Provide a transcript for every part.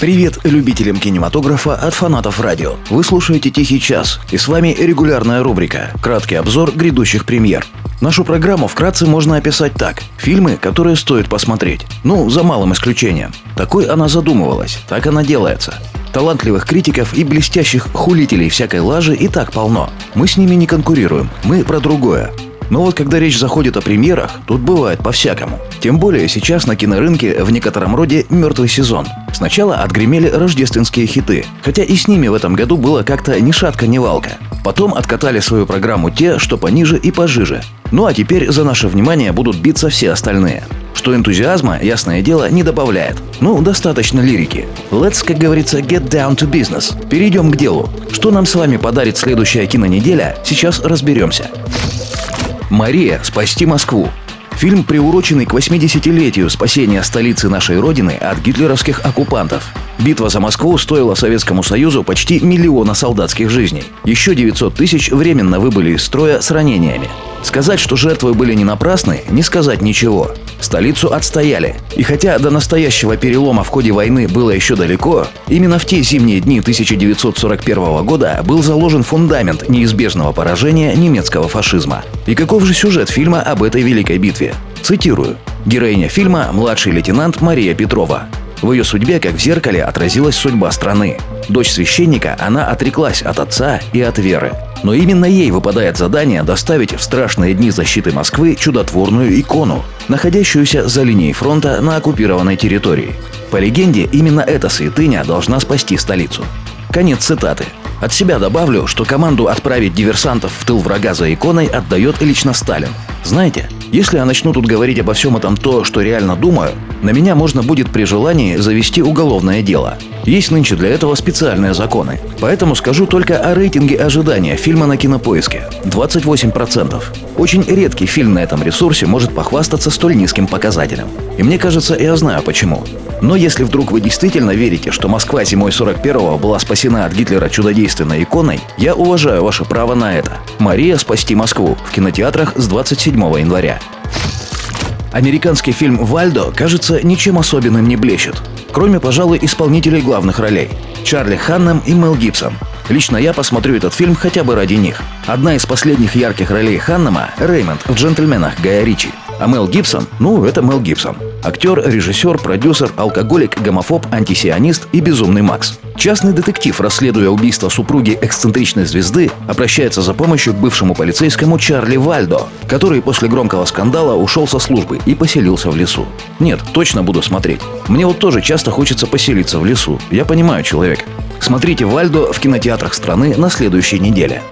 Привет любителям кинематографа от фанатов радио. Вы слушаете «Тихий час» и с вами регулярная рубрика «Краткий обзор грядущих премьер». Нашу программу вкратце можно описать так. Фильмы, которые стоит посмотреть. Ну, за малым исключением. Такой она задумывалась, так она делается. Талантливых критиков и блестящих хулителей всякой лажи и так полно. Мы с ними не конкурируем, мы про другое. Но вот когда речь заходит о премьерах, тут бывает по-всякому. Тем более сейчас на кинорынке в некотором роде мертвый сезон. Сначала отгремели рождественские хиты, хотя и с ними в этом году было как-то ни шатка, ни валка. Потом откатали свою программу те, что пониже и пожиже. Ну а теперь за наше внимание будут биться все остальные. Что энтузиазма, ясное дело, не добавляет. Ну, достаточно лирики. Let's, как говорится, get down to business. Перейдем к делу. Что нам с вами подарит следующая кинонеделя, сейчас разберемся. Мария, спасти Москву. Фильм, приуроченный к 80-летию спасения столицы нашей Родины от гитлеровских оккупантов. Битва за Москву стоила Советскому Союзу почти миллиона солдатских жизней. Еще 900 тысяч временно выбыли из строя с ранениями. Сказать, что жертвы были не напрасны, не сказать ничего. Столицу отстояли. И хотя до настоящего перелома в ходе войны было еще далеко, именно в те зимние дни 1941 года был заложен фундамент неизбежного поражения немецкого фашизма. И каков же сюжет фильма об этой великой битве? Цитирую. Героиня фильма – младший лейтенант Мария Петрова. В ее судьбе, как в зеркале, отразилась судьба страны. Дочь священника, она отреклась от отца и от веры. Но именно ей выпадает задание доставить в страшные дни защиты Москвы чудотворную икону, находящуюся за линией фронта на оккупированной территории. По легенде, именно эта святыня должна спасти столицу. Конец цитаты. От себя добавлю, что команду отправить диверсантов в тыл врага за иконой отдает лично Сталин. Знаете, если я начну тут говорить обо всем этом то, что реально думаю, на меня можно будет при желании завести уголовное дело. Есть нынче для этого специальные законы. Поэтому скажу только о рейтинге ожидания фильма на кинопоиске. 28%. Очень редкий фильм на этом ресурсе может похвастаться столь низким показателем. И мне кажется, я знаю почему. Но если вдруг вы действительно верите, что Москва зимой 41-го была спасена от Гитлера чудодейственной иконой, я уважаю ваше право на это. Мария «Спасти Москву» в кинотеатрах с 27 января. Американский фильм «Вальдо», кажется, ничем особенным не блещет. Кроме, пожалуй, исполнителей главных ролей – Чарли Ханнем и Мел Гибсон. Лично я посмотрю этот фильм хотя бы ради них. Одна из последних ярких ролей Ханнема – Реймонд в «Джентльменах» Гая Ричи. А Мел Гибсон? Ну, это Мел Гибсон. Актер, режиссер, продюсер, алкоголик, гомофоб, антисионист и безумный Макс. Частный детектив, расследуя убийство супруги эксцентричной звезды, обращается за помощью к бывшему полицейскому Чарли Вальдо, который после громкого скандала ушел со службы и поселился в лесу. Нет, точно буду смотреть. Мне вот тоже часто хочется поселиться в лесу. Я понимаю человека. Смотрите Вальдо в кинотеатрах страны на следующей неделе.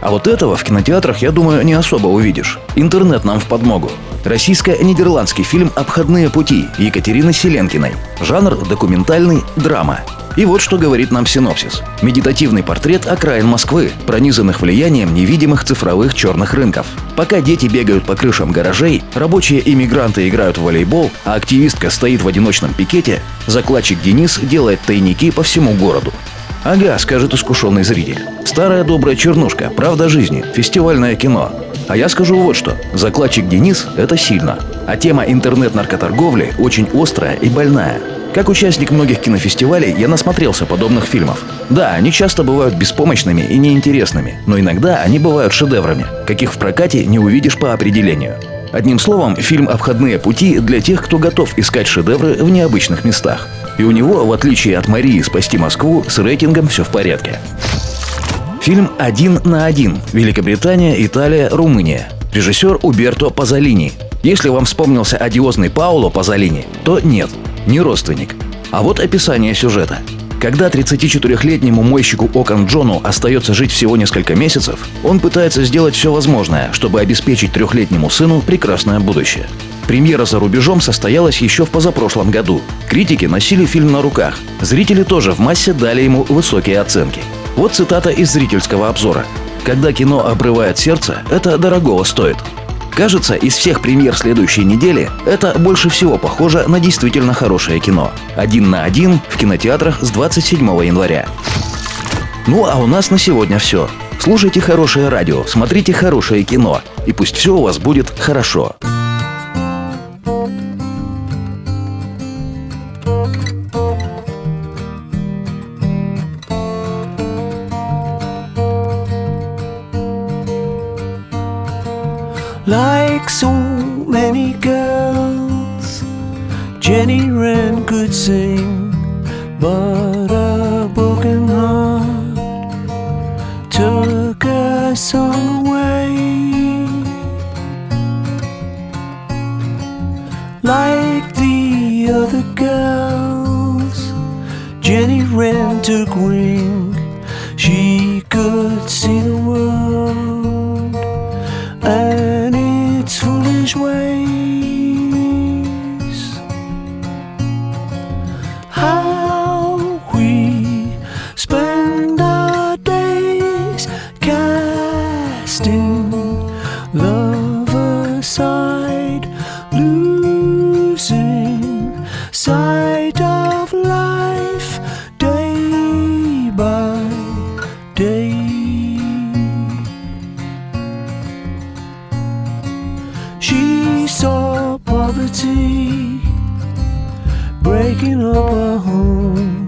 А вот этого в кинотеатрах, я думаю, не особо увидишь. Интернет нам в подмогу. Российско-нидерландский фильм «Обходные пути» Екатерины Селенкиной. Жанр документальный драма. И вот что говорит нам синопсис. Медитативный портрет окраин Москвы, пронизанных влиянием невидимых цифровых черных рынков. Пока дети бегают по крышам гаражей, рабочие иммигранты играют в волейбол, а активистка стоит в одиночном пикете, закладчик Денис делает тайники по всему городу. Ага, скажет искушенный зритель. Старая добрая чернушка, правда жизни, фестивальное кино. А я скажу вот что. Закладчик Денис – это сильно. А тема интернет-наркоторговли очень острая и больная. Как участник многих кинофестивалей, я насмотрелся подобных фильмов. Да, они часто бывают беспомощными и неинтересными, но иногда они бывают шедеврами, каких в прокате не увидишь по определению. Одним словом, фильм «Обходные пути» для тех, кто готов искать шедевры в необычных местах. И у него, в отличие от Марии «Спасти Москву», с рейтингом все в порядке. Фильм «Один на один» Великобритания, Италия, Румыния. Режиссер Уберто Пазолини. Если вам вспомнился одиозный Пауло Пазолини, то нет, не родственник. А вот описание сюжета – когда 34-летнему мойщику окон Джону остается жить всего несколько месяцев, он пытается сделать все возможное, чтобы обеспечить трехлетнему сыну прекрасное будущее. Премьера за рубежом состоялась еще в позапрошлом году. Критики носили фильм на руках. Зрители тоже в массе дали ему высокие оценки. Вот цитата из зрительского обзора. «Когда кино обрывает сердце, это дорогого стоит. Кажется, из всех премьер следующей недели это больше всего похоже на действительно хорошее кино. Один на один в кинотеатрах с 27 января. Ну а у нас на сегодня все. Слушайте хорошее радио, смотрите хорошее кино, и пусть все у вас будет хорошо. Like so many girls, Jenny Wren could sing, but a broken heart took her song away. Like the other girls, Jenny Wren took wing. She could see aside, losing sight of life day by day. She saw poverty breaking up her home.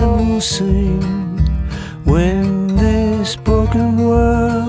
will sing when this broken world